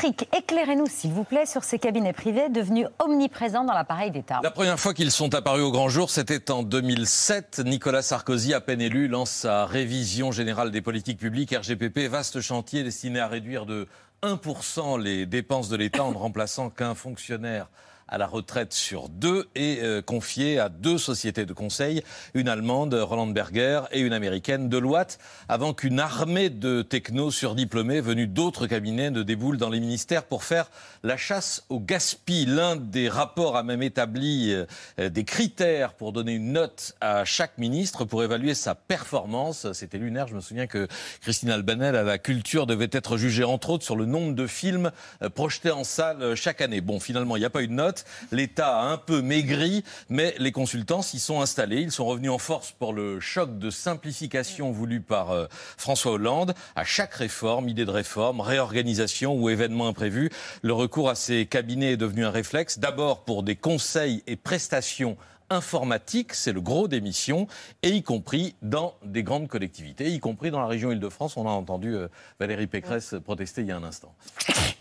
Patrick, éclairez-nous s'il vous plaît sur ces cabinets privés devenus omniprésents dans l'appareil d'État. La première fois qu'ils sont apparus au grand jour, c'était en 2007. Nicolas Sarkozy, à peine élu, lance sa révision générale des politiques publiques, RGPP, vaste chantier destiné à réduire de 1% les dépenses de l'État en ne remplaçant qu'un fonctionnaire à la retraite sur deux et euh, confié à deux sociétés de conseil, une allemande, Roland Berger, et une américaine, Deloitte, avant qu'une armée de technos surdiplômés venus d'autres cabinets ne déboule dans les ministères pour faire la chasse au gaspille. L'un des rapports a même établi euh, des critères pour donner une note à chaque ministre pour évaluer sa performance. C'était lunaire. Je me souviens que Christine Albanel à la culture devait être jugée entre autres sur le nombre de films euh, projetés en salle chaque année. Bon, finalement, il n'y a pas eu de note. L'État a un peu maigri, mais les consultants s'y sont installés. Ils sont revenus en force pour le choc de simplification voulu par euh, François Hollande. À chaque réforme, idée de réforme, réorganisation ou événement imprévu, le recours à ces cabinets est devenu un réflexe. D'abord pour des conseils et prestations informatiques, c'est le gros des missions, et y compris dans des grandes collectivités, y compris dans la région Île-de-France. On a entendu euh, Valérie Pécresse protester il y a un instant.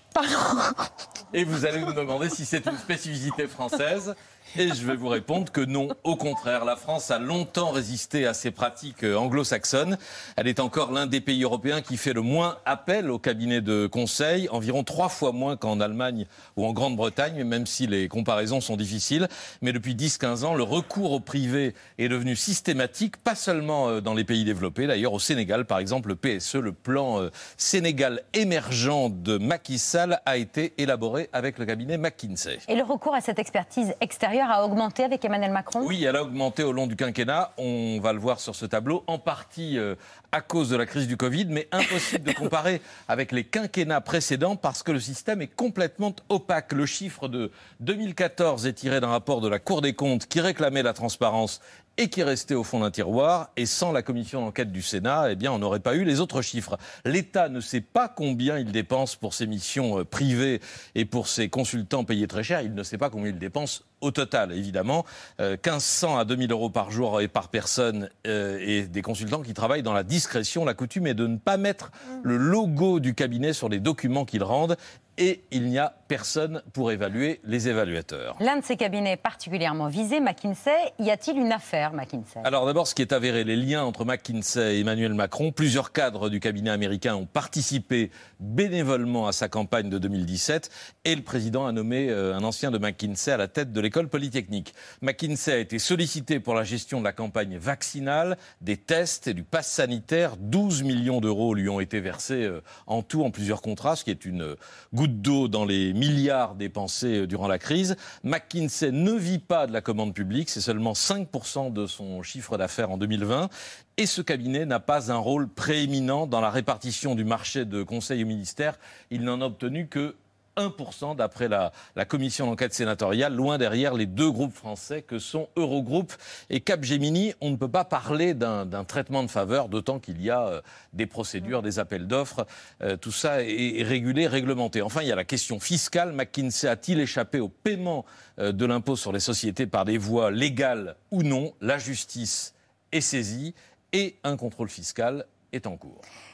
Et vous allez nous demander si c'est une spécificité française. Et je vais vous répondre que non, au contraire. La France a longtemps résisté à ces pratiques euh, anglo-saxonnes. Elle est encore l'un des pays européens qui fait le moins appel au cabinet de conseil, environ trois fois moins qu'en Allemagne ou en Grande-Bretagne, même si les comparaisons sont difficiles. Mais depuis 10-15 ans, le recours au privé est devenu systématique, pas seulement euh, dans les pays développés. D'ailleurs, au Sénégal, par exemple, le PSE, le plan euh, Sénégal émergent de Macky Sall, a été élaboré avec le cabinet McKinsey. Et le recours à cette expertise extérieure a augmenté avec Emmanuel Macron Oui, elle a augmenté au long du quinquennat. On va le voir sur ce tableau, en partie euh, à cause de la crise du Covid, mais impossible de comparer avec les quinquennats précédents parce que le système est complètement opaque. Le chiffre de 2014 est tiré d'un rapport de la Cour des comptes qui réclamait la transparence et qui restait au fond d'un tiroir. Et sans la commission d'enquête du Sénat, eh bien, on n'aurait pas eu les autres chiffres. L'État ne sait pas combien il dépense pour ses missions euh, privées et pour ses consultants payés très cher. Il ne sait pas combien il dépense au total, évidemment. 1500 euh, à 2000 euros par jour et par personne euh, et des consultants qui travaillent dans la discrétion. La coutume est de ne pas mettre le logo du cabinet sur les documents qu'ils rendent et il n'y a personne pour évaluer les évaluateurs. L'un de ces cabinets particulièrement visé, McKinsey, y a-t-il une affaire McKinsey? Alors d'abord, ce qui est avéré, les liens entre McKinsey et Emmanuel Macron. Plusieurs cadres du cabinet américain ont participé bénévolement à sa campagne de 2017 et le président a nommé euh, un ancien de McKinsey à la tête de l'école polytechnique. McKinsey a été sollicité pour la gestion de la campagne vaccinale, des tests et du pass sanitaire. 12 millions d'euros lui ont été versés euh, en tout en plusieurs contrats, ce qui est une goutte d'eau dans les milliards dépensés euh, durant la crise. McKinsey ne vit pas de la commande publique, c'est seulement 5% de son chiffre d'affaires en 2020. Et ce cabinet n'a pas un rôle prééminent dans la répartition du marché de conseil au ministère. Il n'en a obtenu que 1% d'après la, commission d'enquête sénatoriale, loin derrière les deux groupes français que sont Eurogroupe et Capgemini. On ne peut pas parler d'un traitement de faveur, d'autant qu'il y a euh, des procédures, des appels d'offres. Euh, tout ça est, régulé, réglementé. Enfin, il y a la question fiscale. McKinsey a-t-il échappé au paiement euh, de l'impôt sur les sociétés par des voies légales ou non? La justice est saisie et un contrôle fiscal est en cours.